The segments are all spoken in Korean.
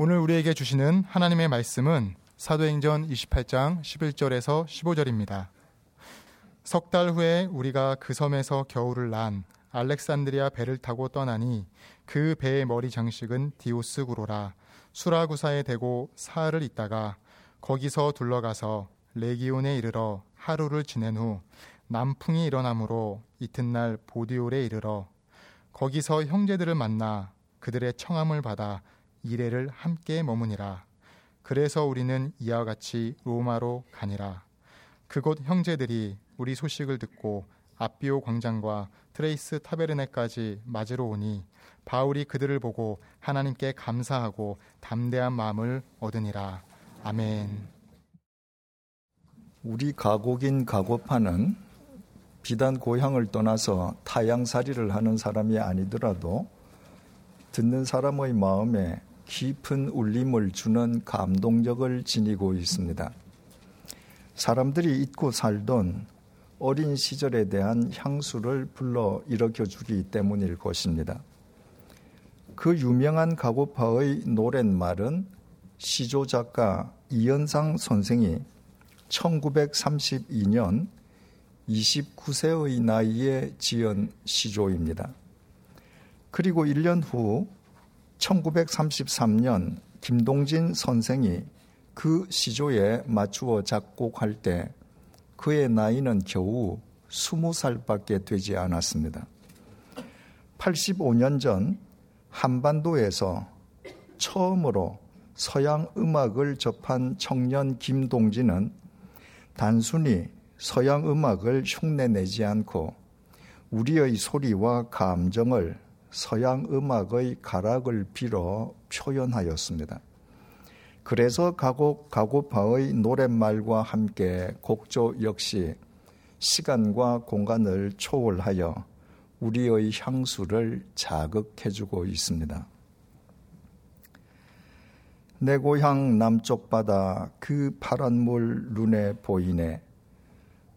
오늘 우리에게 주시는 하나님의 말씀은 사도행전 28장 11절에서 15절입니다. 석 달 후에 우리가 그 섬에서 겨울을 난 알렉산드리아 배를 타고 떠나니 그 배의 머리 장식은 디오스 구로라 수라구사에 대고 사흘을 있다가 거기서 둘러가서 레기온에 이르러 하루를 지낸 후 남풍이 일어나므로 이튿날 보디올에 이르러 거기서 형제들을 만나 그들의 청함을 받아 이레를 함께 머무니라. 그래서 우리는 이와 같이 로마로 가니라. 그곳 형제들이 우리 소식을 듣고 압비오 광장과 트레이스 타베르네까지 맞으러 오니 바울이 그들을 보고 하나님께 감사하고 담대한 마음을 얻으니라. 아멘. 우리 가곡인 가고파는 비단 고향을 떠나서 타양살이를 하는 사람이 아니더라도 듣는 사람의 마음에 깊은 울림을 주는 감동력을 지니고 있습니다. 사람들이 잊고 살던 어린 시절에 대한 향수를 불러 일으켜 주기 때문일 것입니다. 그 유명한 가고파의 노랫말은 시조 작가 이현상 선생이 1932년 29세의 나이에 지은 시조입니다. 그리고 1년 후 1933년 김동진 선생이 그 시조에 맞추어 작곡할 때 그의 나이는 겨우 20살밖에 되지 않았습니다. 85년 전 한반도에서 처음으로 서양 음악을 접한 청년 김동진은 단순히 서양 음악을 흉내내지 않고 우리의 소리와 감정을 서양 음악의 가락을 빌어 표현하였습니다. 그래서 가곡 가고파의 노랫말과 함께 곡조 역시 시간과 공간을 초월하여 우리의 향수를 자극해주고 있습니다. 내 고향 남쪽 바다 그 파란 물 눈에 보이네.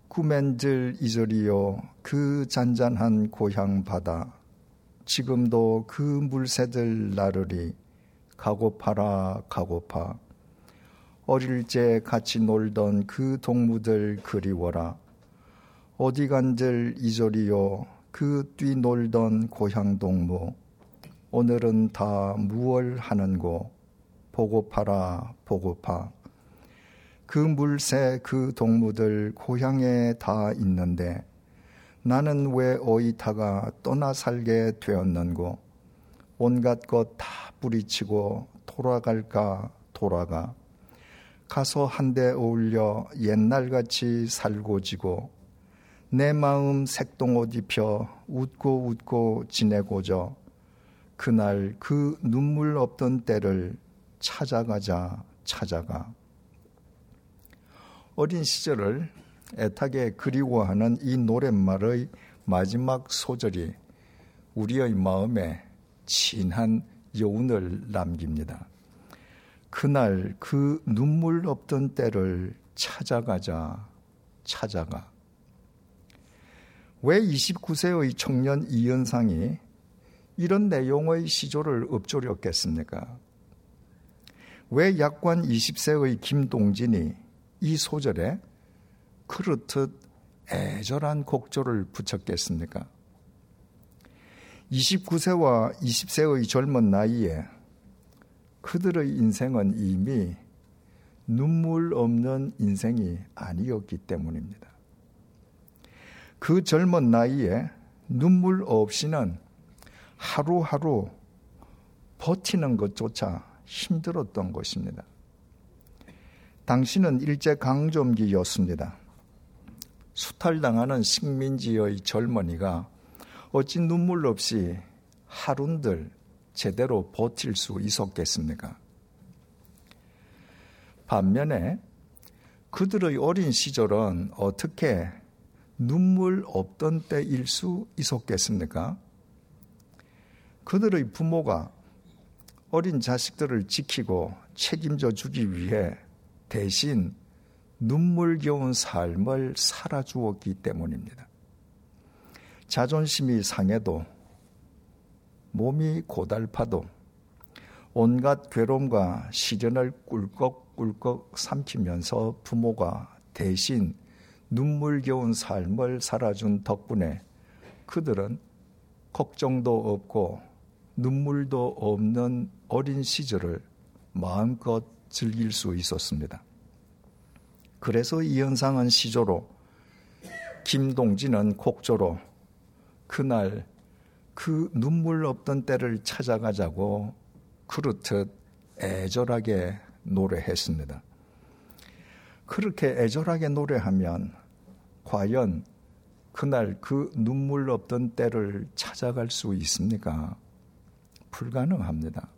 꿈엔들 이절이요 그 잔잔한 고향 바다. 지금도 그 물새들 나르리 가고파라 가고파. 어릴 적 같이 놀던 그 동무들 그리워라. 어디 간들 이조리요 그 뛰놀던 고향 동무. 오늘은 다 무얼 하는고? 보고파라 보고파. 그 물새 그 동무들 고향에 다 있는데 나는 왜 어이타가 떠나 살게 되었는고? 온갖 것 다 뿌리치고 돌아갈까 돌아가? 가서 한데 어울려 옛날같이 살고 지고 내 마음 색동 옷 입혀 웃고 웃고 지내고저 그날 그 눈물 없던 때를 찾아가자 찾아가. 어린 시절을 애타게 그리워하는 이 노랫말의 마지막 소절이 우리의 마음에 진한 여운을 남깁니다. 그날 그 눈물 없던 때를 찾아가자, 찾아가. 왜 29세의 청년 이현상이 이런 내용의 시조를 읊조렸겠습니까? 왜 약관 20세의 김동진이 이 소절에 그렇듯 애절한 곡조를 붙였겠습니까? 29세와 20세의 젊은 나이에 그들의 인생은 이미 눈물 없는 인생이 아니었기 때문입니다. 그 젊은 나이에 눈물 없이는 하루하루 버티는 것조차 힘들었던 것입니다. 당신은 일제강점기였습니다. 수탈당하는 식민지의 젊은이가 어찌 눈물 없이 하룬들 제대로 버틸 수 있었겠습니까? 반면에 그들의 어린 시절은 어떻게 눈물 없던 때일 수 있었겠습니까? 그들의 부모가 어린 자식들을 지키고 책임져 주기 위해 대신 눈물겨운 삶을 살아주었기 때문입니다. 자존심이 상해도 몸이 고달파도 온갖 괴로움과 시련을 꿀꺽꿀꺽 삼키면서 부모가 대신 눈물겨운 삶을 살아준 덕분에 그들은 걱정도 없고 눈물도 없는 어린 시절을 마음껏 즐길 수 있었습니다. 그래서 이 현상은 시조로, 김동진은 곡조로 그날 그 눈물 없던 때를 찾아가자고 그렇듯 애절하게 노래했습니다. 그렇게 애절하게 노래하면 과연 그날 그 눈물 없던 때를 찾아갈 수 있습니까? 불가능합니다.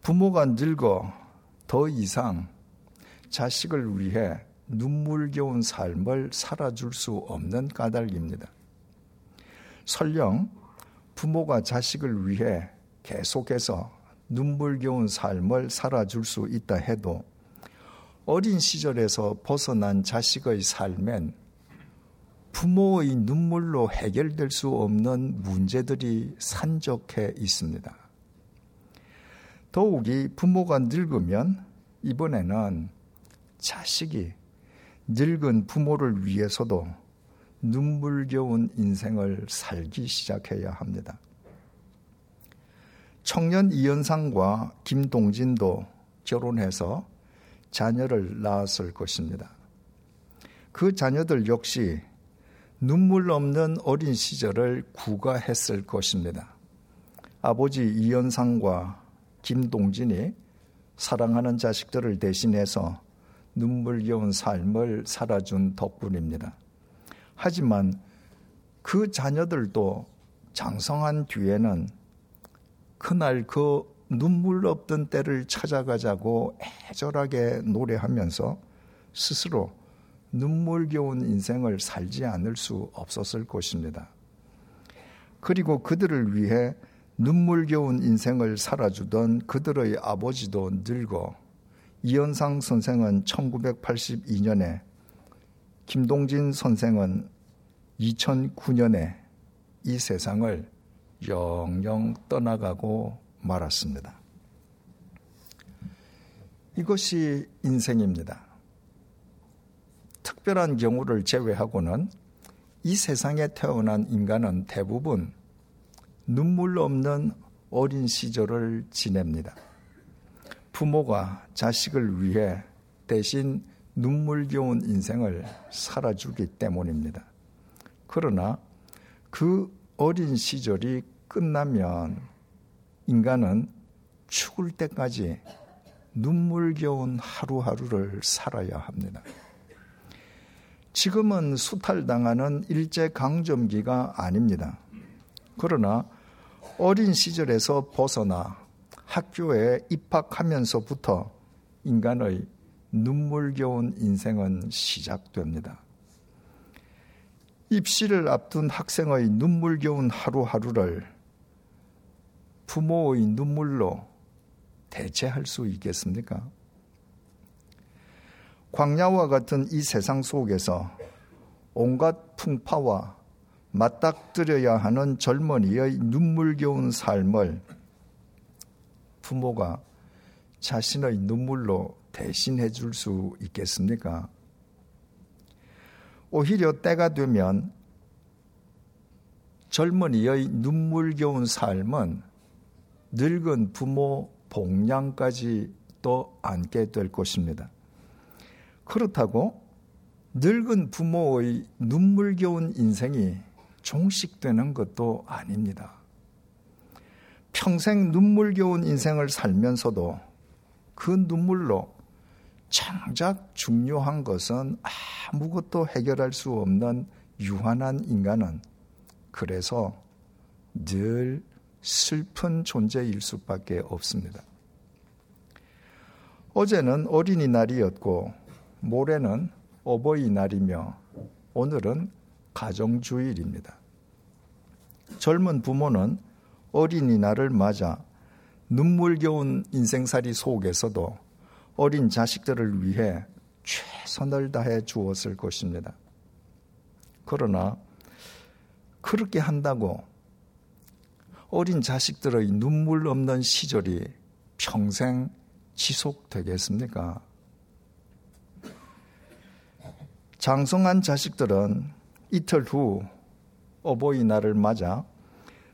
부모가 늙어 더 이상 자식을 위해 눈물겨운 삶을 살아줄 수 없는 까닭입니다. 설령 부모가 자식을 위해 계속해서 눈물겨운 삶을 살아줄 수 있다 해도 어린 시절에서 벗어난 자식의 삶엔 부모의 눈물로 해결될 수 없는 문제들이 산적해 있습니다. 더욱이 부모가 늙으면 이번에는 자식이 늙은 부모를 위해서도 눈물겨운 인생을 살기 시작해야 합니다. 청년 이현상과 김동진도 결혼해서 자녀를 낳았을 것입니다. 그 자녀들 역시 눈물 없는 어린 시절을 구가했을 것입니다. 아버지 이현상과 김동진이 사랑하는 자식들을 대신해서 눈물겨운 삶을 살아준 덕분입니다. 하지만 그 자녀들도 장성한 뒤에는 그날 그 눈물 없던 때를 찾아가자고 애절하게 노래하면서 스스로 눈물겨운 인생을 살지 않을 수 없었을 것입니다. 그리고 그들을 위해 눈물겨운 인생을 살아주던 그들의 아버지도 늙어 이현상 선생은 1982년에 김동진 선생은 2009년에 이 세상을 영영 떠나가고 말았습니다. 이것이 인생입니다. 특별한 경우를 제외하고는 이 세상에 태어난 인간은 대부분 눈물 없는 어린 시절을 지냅니다. 부모가 자식을 위해 대신 눈물겨운 인생을 살아주기 때문입니다. 그러나 그 어린 시절이 끝나면 인간은 죽을 때까지 눈물겨운 하루하루를 살아야 합니다. 지금은 수탈당하는 일제강점기가 아닙니다. 그러나 어린 시절에서 벗어나 학교에 입학하면서부터 인간의 눈물겨운 인생은 시작됩니다. 입시를 앞둔 학생의 눈물겨운 하루하루를 부모의 눈물로 대체할 수 있겠습니까? 광야와 같은 이 세상 속에서 온갖 풍파와 맞닥뜨려야 하는 젊은이의 눈물겨운 삶을 부모가 자신의 눈물로 대신해 줄 수 있겠습니까? 오히려 때가 되면 젊은이의 눈물겨운 삶은 늙은 부모 복량까지 또 안게 될 것입니다. 그렇다고 늙은 부모의 눈물겨운 인생이 종식되는 것도 아닙니다. 평생 눈물겨운 인생을 살면서도 그 눈물로 정작 중요한 것은 아무것도 해결할 수 없는 유한한 인간은 그래서 늘 슬픈 존재일 수밖에 없습니다. 어제는 어린이날이었고 모레는 어버이날이며 오늘은 가정주일입니다. 젊은 부모는 어린이날을 맞아 눈물겨운 인생살이 속에서도 어린 자식들을 위해 최선을 다해 주었을 것입니다. 그러나 그렇게 한다고 어린 자식들의 눈물 없는 시절이 평생 지속되겠습니까? 장성한 자식들은 이틀 후 어버이날을 맞아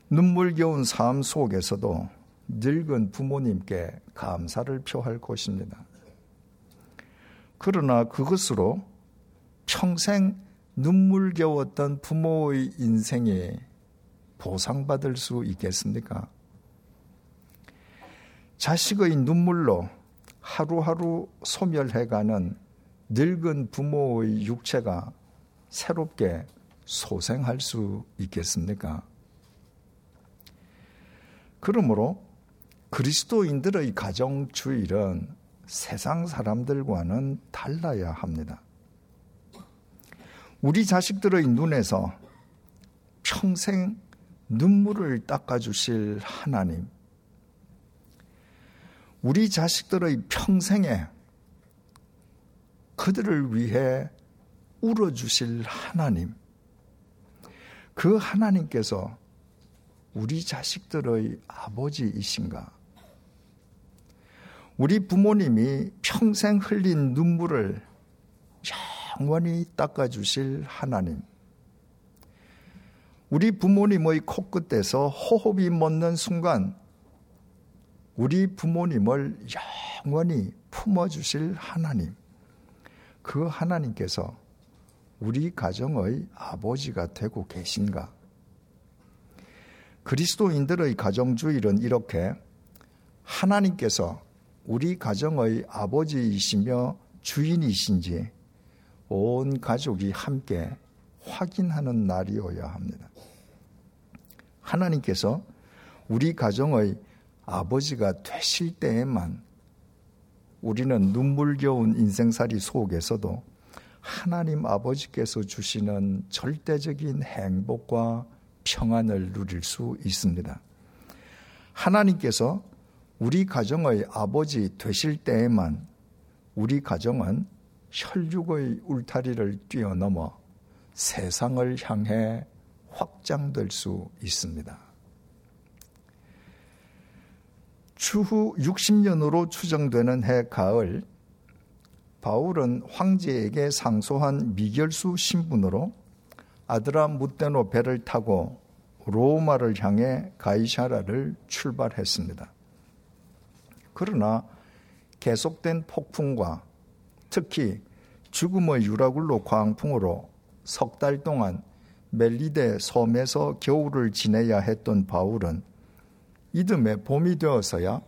눈물겨운 삶 속에서도 늙은 부모님께 감사를 표할 것입니다. 그러나 그것으로 평생 눈물겨웠던 부모의 인생이 보상받을 수 있겠습니까? 자식의 눈물로 하루하루 소멸해가는 늙은 부모의 육체가 새롭게 소생할 수 있겠습니까? 그러므로 그리스도인들의 가정주일은 세상 사람들과는 달라야 합니다. 우리 자식들의 눈에서 평생 눈물을 닦아주실 하나님, 우리 자식들의 평생에 그들을 위해 울어주실 하나님, 그 하나님께서 우리 자식들의 아버지이신가? 우리 부모님이 평생 흘린 눈물을 영원히 닦아주실 하나님. 우리 부모님의 코끝에서 호흡이 멎는 순간 우리 부모님을 영원히 품어주실 하나님. 그 하나님께서 우리 가정의 아버지가 되고 계신가? 그리스도인들의 가정주일은 이렇게 하나님께서 우리 가정의 아버지이시며 주인이신지 온 가족이 함께 확인하는 날이어야 합니다. 하나님께서 우리 가정의 아버지가 되실 때에만 우리는 눈물겨운 인생살이 속에서도 하나님 아버지께서 주시는 절대적인 행복과 평안을 누릴 수 있습니다. 하나님께서 우리 가정의 아버지 되실 때에만 우리 가정은 혈육의 울타리를 뛰어넘어 세상을 향해 확장될 수 있습니다. 추후 60년으로 추정되는 해 가을, 바울은 황제에게 상소한 미결수 신분으로 아드라 무테노 배를 타고 로마를 향해 가이샤라를 출발했습니다. 그러나 계속된 폭풍과 특히 죽음의 유라굴로 광풍으로 석 달 동안 멜리데 섬에서 겨울을 지내야 했던 바울은 이듬해 봄이 되어서야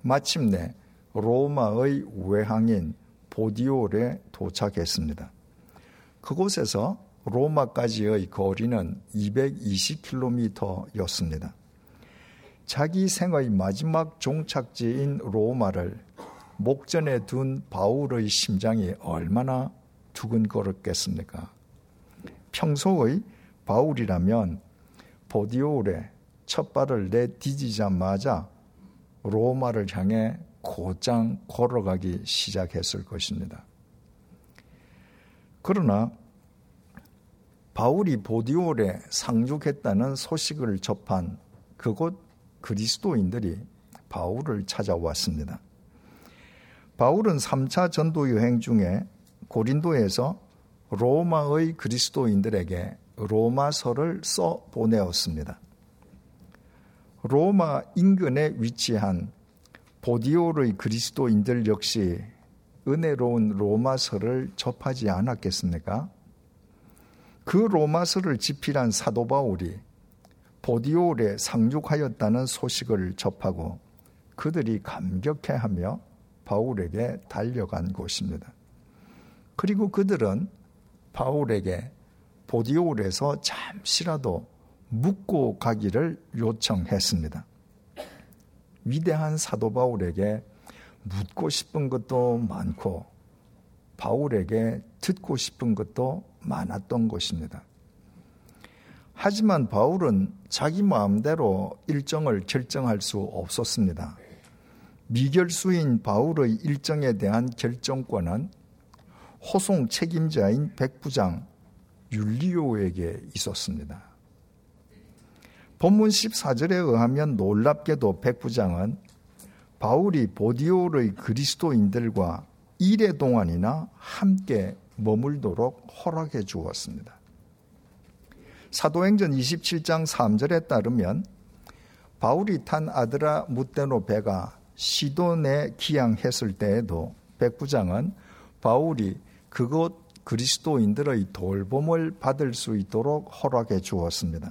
마침내 로마의 외항인 보디올에 도착했습니다. 그곳에서 로마까지의 거리는 220km였습니다. 자기 생의 마지막 종착지인 로마를 목전에 둔 바울의 심장이 얼마나 두근거렸겠습니까? 평소의 바울이라면 보디올에 첫 발을 내디디자마자 로마를 향해 곧장 걸어가기 시작했을 것입니다. 그러나 바울이 보디올에 상륙했다는 소식을 접한 그곳 그리스도인들이 바울을 찾아왔습니다. 바울은 3차 전도 여행 중에 고린도에서 로마의 그리스도인들에게 로마서를 써 보내었습니다. 로마 인근에 위치한 보디올의 그리스도인들 역시 은혜로운 로마서를 접하지 않았겠습니까? 그 로마서를 집필한 사도 바울이 보디올에 상륙하였다는 소식을 접하고 그들이 감격해하며 바울에게 달려간 곳입니다. 그리고 그들은 바울에게 보디올에서 잠시라도 묵고 가기를 요청했습니다. 위대한 사도 바울에게 묻고 싶은 것도 많고 바울에게 듣고 싶은 것도 많았던 것입니다. 하지만 바울은 자기 마음대로 일정을 결정할 수 없었습니다. 미결수인 바울의 일정에 대한 결정권은 호송 책임자인 백부장 율리오에게 있었습니다. 본문 14절에 의하면 놀랍게도 백부장은 바울이 보디올의 그리스도인들과 일해 동안이나 함께 머물도록 허락해 주었습니다. 사도행전 27장 3절에 따르면 바울이 탄 아드라 무테노 배가 시돈에 기항했을 때에도 백부장은 바울이 그곳 그리스도인들의 돌봄을 받을 수 있도록 허락해 주었습니다.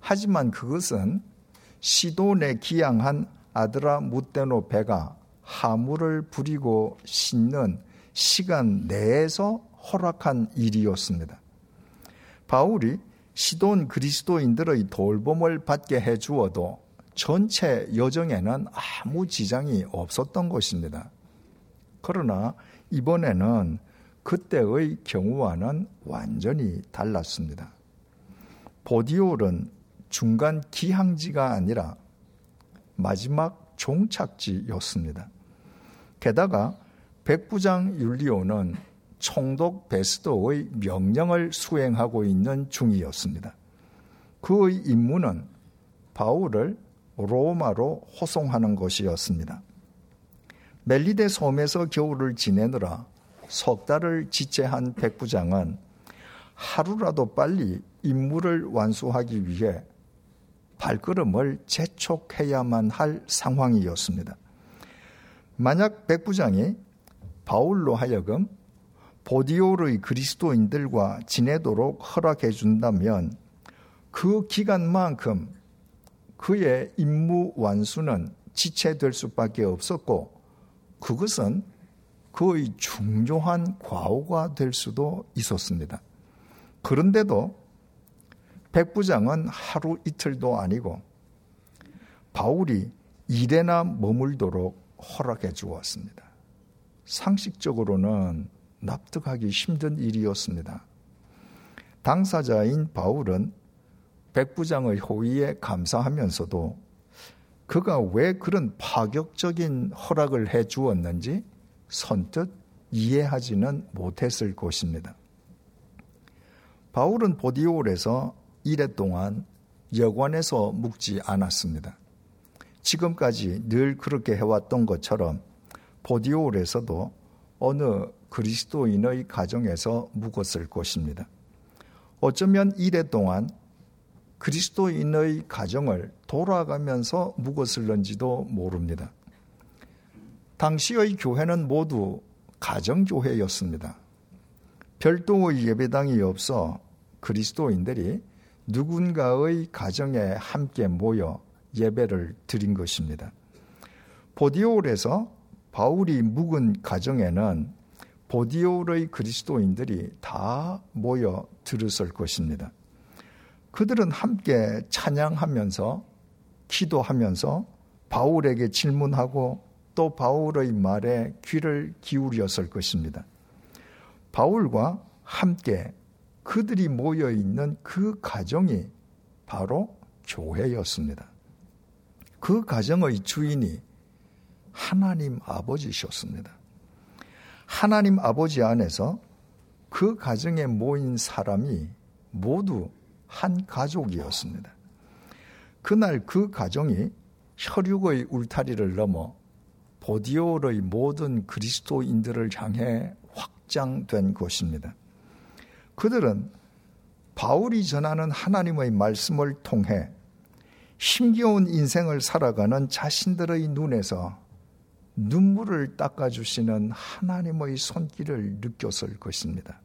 하지만 그것은 시돈에 기항한 아드라 무테노 배가 하물을 부리고 씻는 시간 내에서 허락한 일이었습니다. 바울이 시돈 그리스도인들의 돌봄을 받게 해 주어도 전체 여정에는 아무 지장이 없었던 것입니다. 그러나 이번에는 그때의 경우와는 완전히 달랐습니다. 보디올은 중간 기항지가 아니라 마지막 종착지였습니다. 게다가 백부장 율리오는 총독 베스도의 명령을 수행하고 있는 중이었습니다. 그의 임무는 바울을 로마로 호송하는 것이었습니다. 멜리데 섬에서 겨울을 지내느라 석 달을 지체한 백부장은 하루라도 빨리 임무를 완수하기 위해 발걸음을 재촉해야만 할 상황이었습니다. 만약 백 부장이 바울로 하여금 보디오르의 그리스도인들과 지내도록 허락해 준다면 그 기간만큼 그의 임무 완수는 지체될 수밖에 없었고 그것은 그의 중요한 과오가 될 수도 있었습니다. 그런데도 백부장은 하루 이틀도 아니고 바울이 일에나 머물도록 허락해 주었습니다. 상식적으로는 납득하기 힘든 일이었습니다. 당사자인 바울은 백부장의 호의에 감사하면서도 그가 왜 그런 파격적인 허락을 해 주었는지 선뜻 이해하지는 못했을 것입니다. 바울은 보디올에서 이래 동안 여관에서 묵지 않았습니다. 지금까지 늘 그렇게 해왔던 것처럼 보디올에서도 어느 그리스도인의 가정에서 묵었을 것입니다. 어쩌면 이래 동안 그리스도인의 가정을 돌아가면서 묵었을런지도 모릅니다. 당시의 교회는 모두 가정교회였습니다. 별도의 예배당이 없어 그리스도인들이 누군가의 가정에 함께 모여 예배를 드린 것입니다. 보디올에서 바울이 묵은 가정에는 보디올의 그리스도인들이 다 모여 들었을 것입니다. 그들은 함께 찬양하면서 기도하면서 바울에게 질문하고 또 바울의 말에 귀를 기울였을 것입니다. 바울과 함께 그들이 모여 있는 그 가정이 바로 교회였습니다. 그 가정의 주인이 하나님 아버지셨습니다. 하나님 아버지 안에서 그 가정에 모인 사람이 모두 한 가족이었습니다. 그날 그 가정이 혈육의 울타리를 넘어 보디올의 모든 그리스도인들을 향해 확장된 것입니다. 그들은 바울이 전하는 하나님의 말씀을 통해 힘겨운 인생을 살아가는 자신들의 눈에서 눈물을 닦아주시는 하나님의 손길을 느꼈을 것입니다.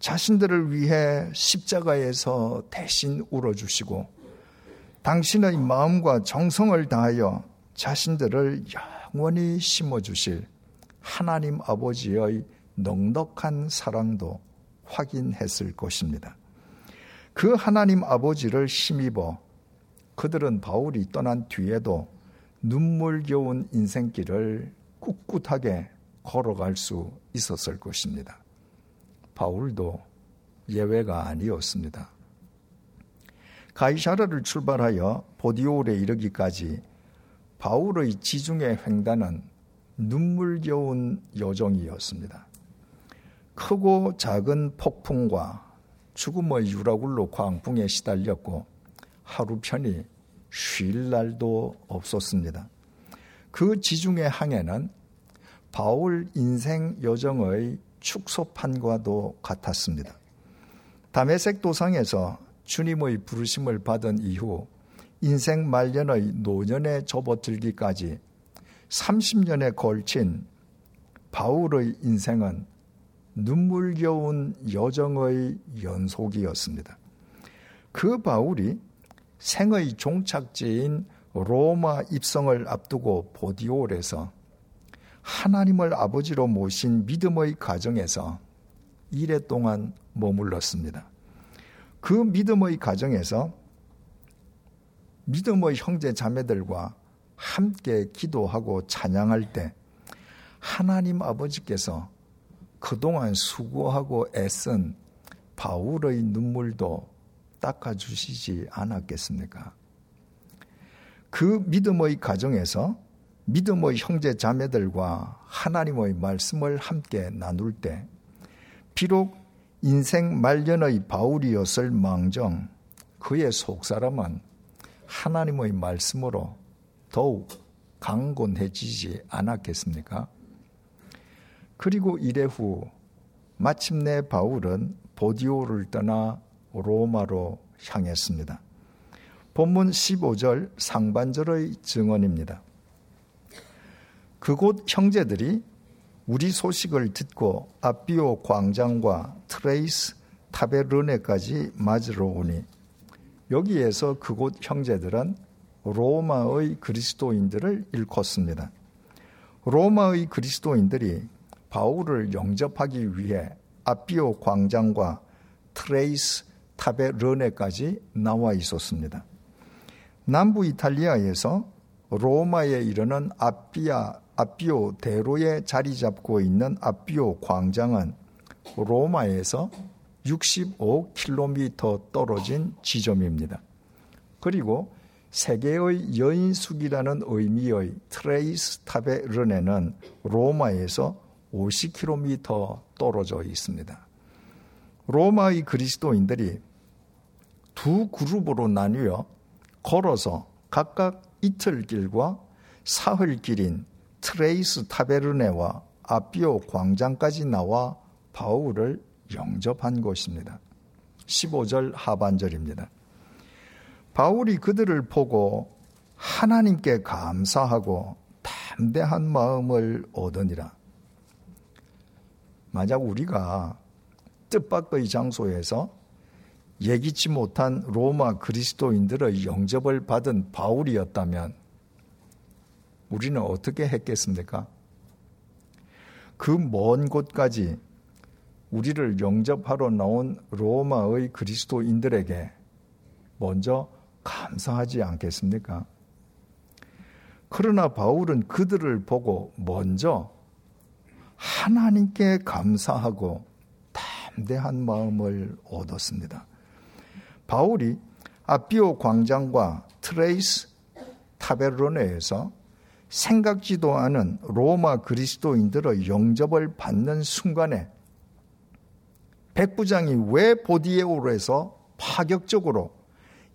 자신들을 위해 십자가에서 대신 울어주시고 당신의 마음과 정성을 다하여 자신들을 영원히 심어주실 하나님 아버지의 넉넉한 사랑도 확인했을 것입니다. 그 하나님 아버지를 힘입어 그들은 바울이 떠난 뒤에도 눈물겨운 인생길을 꿋꿋하게 걸어갈 수 있었을 것입니다. 바울도 예외가 아니었습니다. 가이샤르를 출발하여 보디올에 이르기까지 바울의 지중해 횡단은 눈물겨운 여정이었습니다. 크고 작은 폭풍과 죽음의 유라굴로 광풍에 시달렸고 하루 편히 쉴 날도 없었습니다. 그 지중해 항해는 바울 인생 여정의 축소판과도 같았습니다. 담에색 도상에서 주님의 부르심을 받은 이후 인생 말년의 노년에 접어들기까지 30년에 걸친 바울의 인생은 눈물겨운 여정의 연속이었습니다. 그 바울이 생의 종착지인 로마 입성을 앞두고 보디올에서 하나님을 아버지로 모신 믿음의 가정에서 이래 동안 머물렀습니다. 그 믿음의 가정에서 믿음의 형제 자매들과 함께 기도하고 찬양할 때 하나님 아버지께서 그동안 수고하고 애쓴 바울의 눈물도 닦아주시지 않았겠습니까? 그 믿음의 가정에서 믿음의 형제 자매들과 하나님의 말씀을 함께 나눌 때 비록 인생 말년의 바울이었을 망정 그의 속사람은 하나님의 말씀으로 더욱 강건해지지 않았겠습니까? 그리고 이레 후 마침내 바울은 보디올을 떠나 로마로 향했습니다. 본문 15절 상반절의 증언입니다. 그곳 형제들이 우리 소식을 듣고 압비오 광장과 트레이스 타베르네까지 맞으러 오니 여기에서 그곳 형제들은 로마의 그리스도인들을 일컫습니다. 로마의 그리스도인들이 바울을 영접하기 위해 압비오 광장과 트레이스 타베르네까지 나와 있었습니다. 남부 이탈리아에서 로마에 이르는 압비아 압비오 대로에 자리 잡고 있는 압비오 광장은 로마에서 65km 떨어진 지점입니다. 그리고 세 개의 여인숙이라는 의미의 트레이스 타베르네는 로마에서 50km 떨어져 있습니다. 로마의 그리스도인들이 두 그룹으로 나뉘어 걸어서 각각 이틀 길과 사흘 길인 트레이스 타베르네와 압비오 광장까지 나와 바울을 영접한 것입니다. 15절 하반절입니다. 바울이 그들을 보고 하나님께 감사하고 담대한 마음을 얻으니라. 만약 우리가 뜻밖의 장소에서 예기치 못한 로마 그리스도인들의 영접을 받은 바울이었다면 우리는 어떻게 했겠습니까? 그 먼 곳까지 우리를 영접하러 나온 로마의 그리스도인들에게 먼저 감사하지 않겠습니까? 그러나 바울은 그들을 보고 먼저 하나님께 감사하고 담대한 마음을 얻었습니다. 바울이 압비오 광장과 트레이스 타베르네에서 생각지도 않은 로마 그리스도인들의 영접을 받는 순간에 백부장이 왜 보디올에서 파격적으로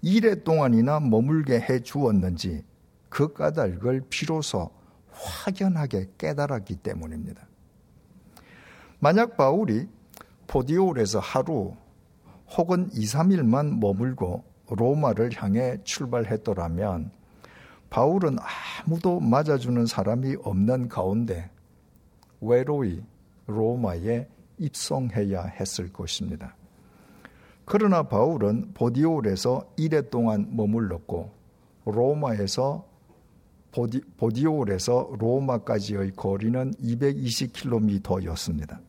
이레 동안이나 머물게 해 주었는지 그 까닭을 비로소 확연하게 깨달았기 때문입니다. 만약 바울이 포디올에서 하루 혹은 2, 3일만 머물고 로마를 향해 출발했더라면 바울은 아무도 맞아주는 사람이 없는 가운데 외로이 로마에 입성해야 했을 것입니다. 그러나 바울은 보디올에서 이래 동안 머물렀고 로마에서 보디, 보디올에서 로마까지의 거리는 220km였습니다.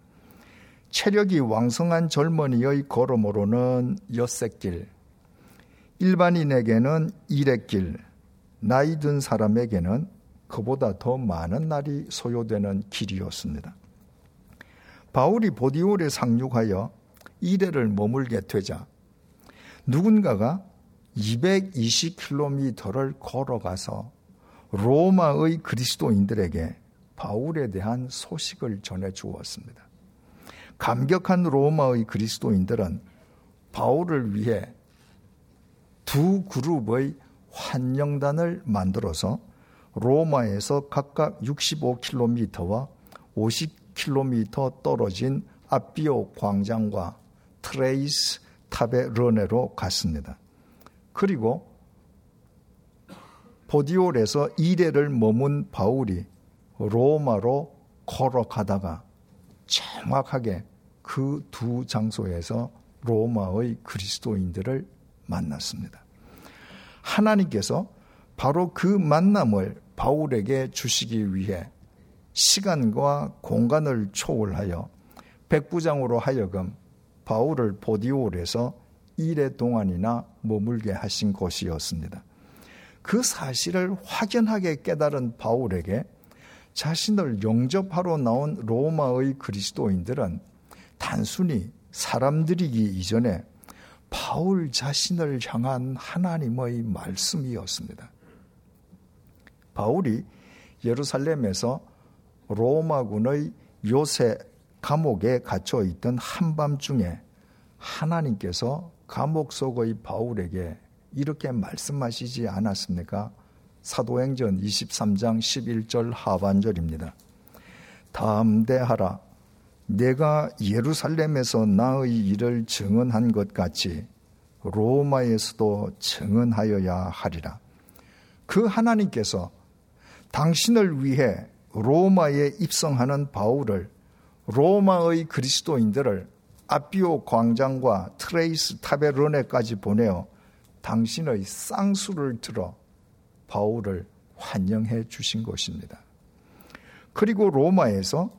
체력이 왕성한 젊은이의 걸음으로는 엿새길, 일반인에게는 일의길, 나이 든 사람에게는 그보다 더 많은 날이 소요되는 길이었습니다. 바울이 보디올에 상륙하여 이래를 머물게 되자 누군가가 220km를 걸어가서 로마의 그리스도인들에게 바울에 대한 소식을 전해 주었습니다. 감격한 로마의 그리스도인들은 바울을 위해 두 그룹의 환영단을 만들어서 로마에서 각각 65km와 50km 떨어진 압비오 광장과 트레이스 타베르네로 갔습니다. 그리고 보디올에서 이래를 머문 바울이 로마로 걸어가다가 정확하게 그 두 장소에서 로마의 그리스도인들을 만났습니다. 하나님께서 바로 그 만남을 바울에게 주시기 위해 시간과 공간을 초월하여 백부장으로 하여금 바울을 보디올에서 일해 동안이나 머물게 하신 것이었습니다. 그 사실을 확연하게 깨달은 바울에게 자신을 영접하러 나온 로마의 그리스도인들은 단순히 사람들이기 이전에 바울 자신을 향한 하나님의 말씀이었습니다. 바울이 예루살렘에서 로마군의 요새 감옥에 갇혀 있던 한밤중에 하나님께서 감옥 속의 바울에게 이렇게 말씀하시지 않았습니까? 사도행전 23장 11절 하반절입니다. 담대하라. 내가 예루살렘에서 나의 일을 증언한 것 같이 로마에서도 증언하여야 하리라. 그 하나님께서 당신을 위해 로마에 입성하는 바울을 로마의 그리스도인들을 압비오 광장과 트레이스 타베르네까지 보내어 당신의 쌍수를 들어 바울을 환영해 주신 것입니다. 그리고 로마에서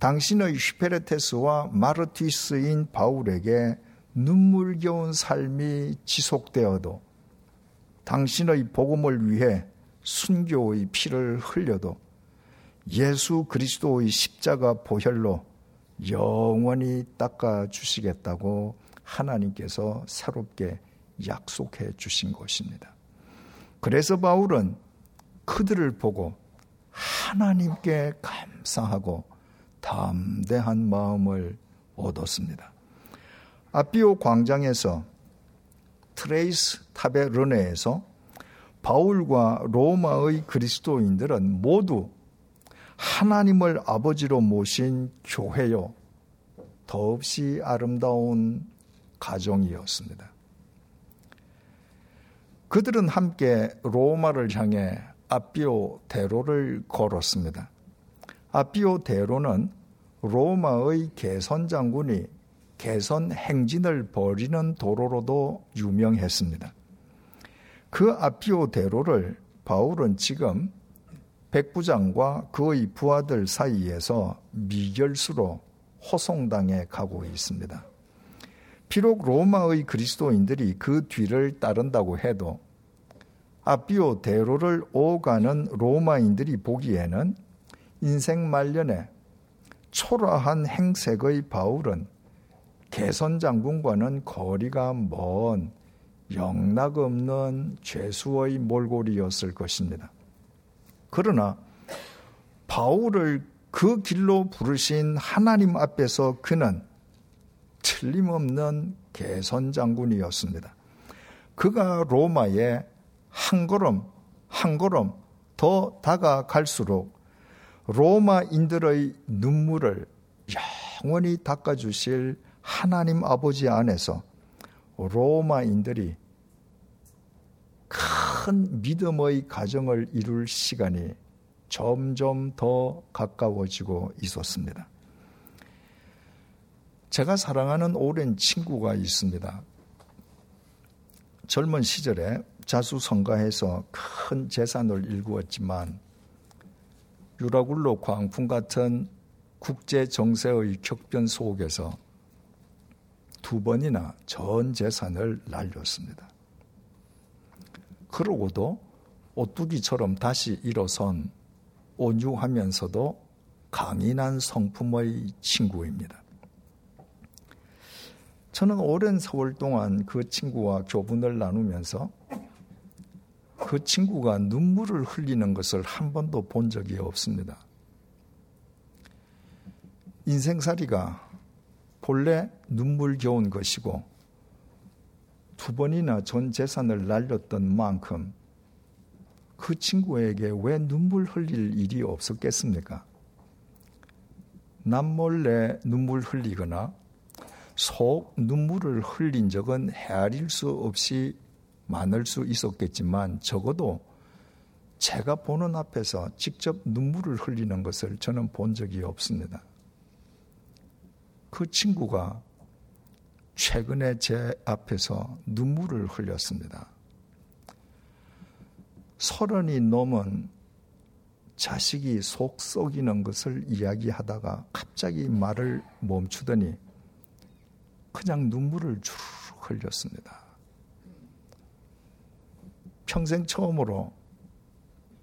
당신의 ὑπηρέτης와 μάρτυς인 바울에게 눈물겨운 삶이 지속되어도 당신의 복음을 위해 순교의 피를 흘려도 예수 그리스도의 십자가 보혈로 영원히 닦아 주시겠다고 하나님께서 새롭게 약속해 주신 것입니다. 그래서 바울은 그들을 보고 하나님께 감사하고 담대한 마음을 얻었습니다. 압비오 광장에서 트레이스 타베르네에서 바울과 로마의 그리스도인들은 모두 하나님을 아버지로 모신 교회요. 더없이 아름다운 가정이었습니다. 그들은 함께 로마를 향해 압비오 대로를 걸었습니다. 압비오 대로는 로마의 개선 장군이 개선 행진을 벌이는 도로로도 유명했습니다. 그 아비오 대로를 바울은 지금 백부장과 그의 부하들 사이에서 미결수로 호송당해 가고 있습니다. 비록 로마의 그리스도인들이 그 뒤를 따른다고 해도 아비오 대로를 오가는 로마인들이 보기에는 인생 말년에 초라한 행색의 바울은 개선 장군과는 거리가 먼 영락 없는 죄수의 몰골이었을 것입니다. 그러나 바울을 그 길로 부르신 하나님 앞에서 그는 틀림없는 개선 장군이었습니다. 그가 로마에 한 걸음 한 걸음 더 다가갈수록 로마인들의 눈물을 영원히 닦아주실 하나님 아버지 안에서 로마인들이 큰 믿음의 가정을 이룰 시간이 점점 더 가까워지고 있었습니다. 제가 사랑하는 오랜 친구가 있습니다. 젊은 시절에 자수성가해서 큰 재산을 일구었지만 유라굴로 광풍 같은 국제 정세의 격변 속에서 두 번이나 전 재산을 날렸습니다. 그러고도 오뚜기처럼 다시 일어선 온유하면서도 강인한 성품의 친구입니다. 저는 오랜 세월 동안 그 친구와 교분을 나누면서 그 친구가 눈물을 흘리는 것을 한 번도 본 적이 없습니다. 인생살이가 본래 눈물겨운 것이고 두 번이나 전 재산을 날렸던 만큼 그 친구에게 왜 눈물 흘릴 일이 없었겠습니까? 남몰래 눈물 흘리거나 속 눈물을 흘린 적은 헤아릴 수 없이 많을 수 있었겠지만 적어도 제가 보는 앞에서 직접 눈물을 흘리는 것을 저는 본 적이 없습니다. 그 친구가 최근에 제 앞에서 눈물을 흘렸습니다. 서른이 넘은 자식이 속 썩이는 것을 이야기하다가 갑자기 말을 멈추더니 그냥 눈물을 쭉 흘렸습니다. 평생 처음으로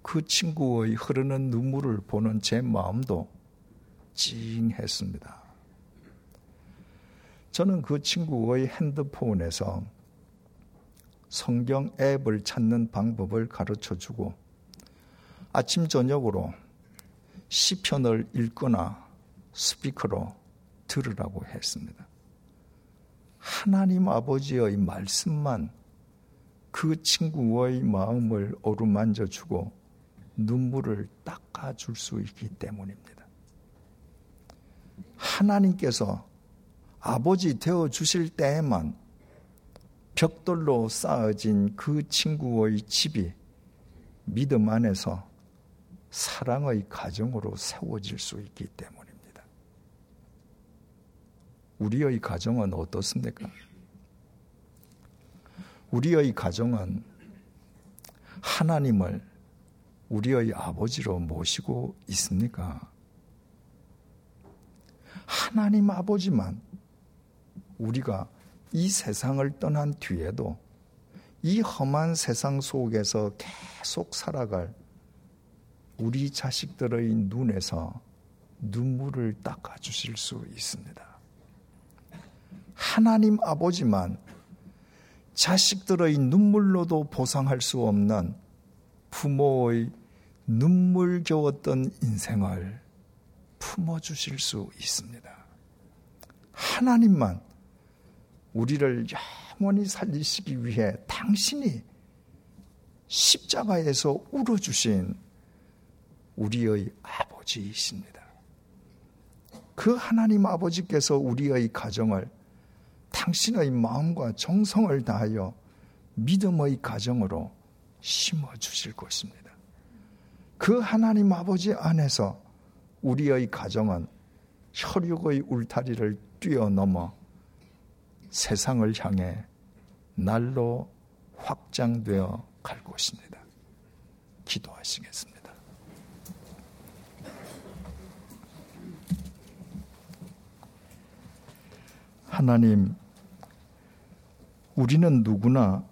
그 친구의 흐르는 눈물을 보는 제 마음도 찡했습니다. 저는 그 친구의 핸드폰에서 성경 앱을 찾는 방법을 가르쳐 주고 아침 저녁으로 시편을 읽거나 스피커로 들으라고 했습니다. 하나님 아버지의 말씀만 그 친구의 마음을 어루만져 주고 눈물을 닦아 줄 수 있기 때문입니다. 하나님께서 아버지 되어 주실 때에만 벽돌로 쌓아진 그 친구의 집이 믿음 안에서 사랑의 가정으로 세워질 수 있기 때문입니다. 우리의 가정은 어떻습니까? 우리의 가정은 하나님을 우리의 아버지로 모시고 있습니까? 하나님 아버지만 우리가 이 세상을 떠난 뒤에도 이 험한 세상 속에서 계속 살아갈 우리 자식들의 눈에서 눈물을 닦아 주실 수 있습니다. 하나님 아버지만 자식들의 눈물로도 보상할 수 없는 부모의 눈물겨웠던 인생을 품어주실 수 있습니다. 하나님만 우리를 영원히 살리시기 위해 당신이 십자가에서 울어주신 우리의 아버지이십니다. 그 하나님 아버지께서 우리의 가정을 당신의 마음과 정성을 다하여 믿음의 가정으로 심어 주실 것입니다. 그 하나님 아버지 안에서 우리의 가정은 혈육의 울타리를 뛰어넘어 세상을 향해 날로 확장되어 갈 것입니다. 기도하시겠습니다. 하나님, 우리는 누구나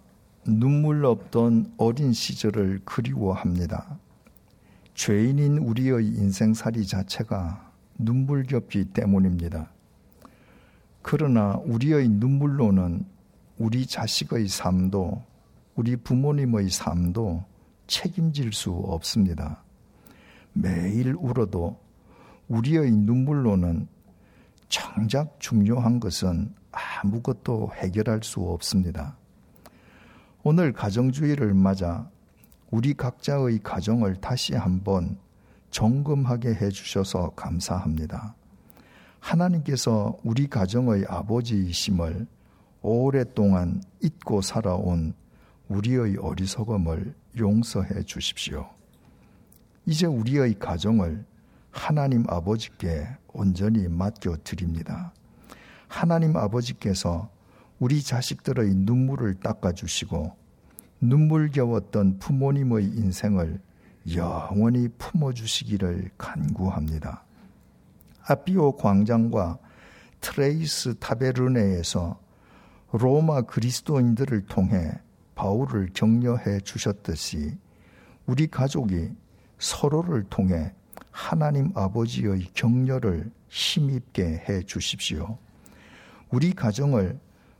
눈물 없던 어린 시절을 그리워합니다. 죄인인 우리의 인생살이 자체가 눈물겹기 때문입니다. 그러나 우리의 눈물로는 우리 자식의 삶도 우리 부모님의 삶도 책임질 수 없습니다. 매일 울어도 우리의 눈물로는 정작 중요한 것은 아무것도 해결할 수 없습니다. 오늘 가정주의를 맞아 우리 각자의 가정을 다시 한번 점검하게 해주셔서 감사합니다. 하나님께서 우리 가정의 아버지이심을 오랫동안 잊고 살아온 우리의 어리석음을 용서해 주십시오. 이제 우리의 가정을 하나님 아버지께 온전히 맡겨 드립니다. 하나님 아버지께서 우리 자식들의 눈물을 닦아주시고 눈물겨웠던 부모님의 인생을 영원히 품어주시기를 간구합니다. 압비오 광장과 트레이스 타베르네에서 로마 그리스도인들을 통해 바울을 격려해 주셨듯이 우리 가족이 서로를 통해 하나님 아버지의 격려를 힘입게 해 주십시오. 우리 가정을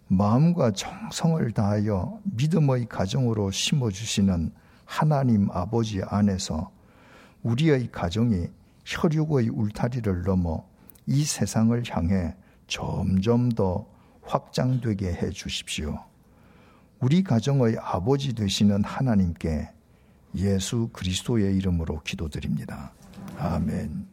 마음과 정성을 다하여 믿음의 가정으로 심어주시는 하나님 아버지 안에서 우리의 가정이 혈육의 울타리를 넘어 이 세상을 향해 점점 더 확장되게 해 주십시오. 우리 가정의 아버지 되시는 하나님께 예수 그리스도의 이름으로 기도드립니다. 아멘.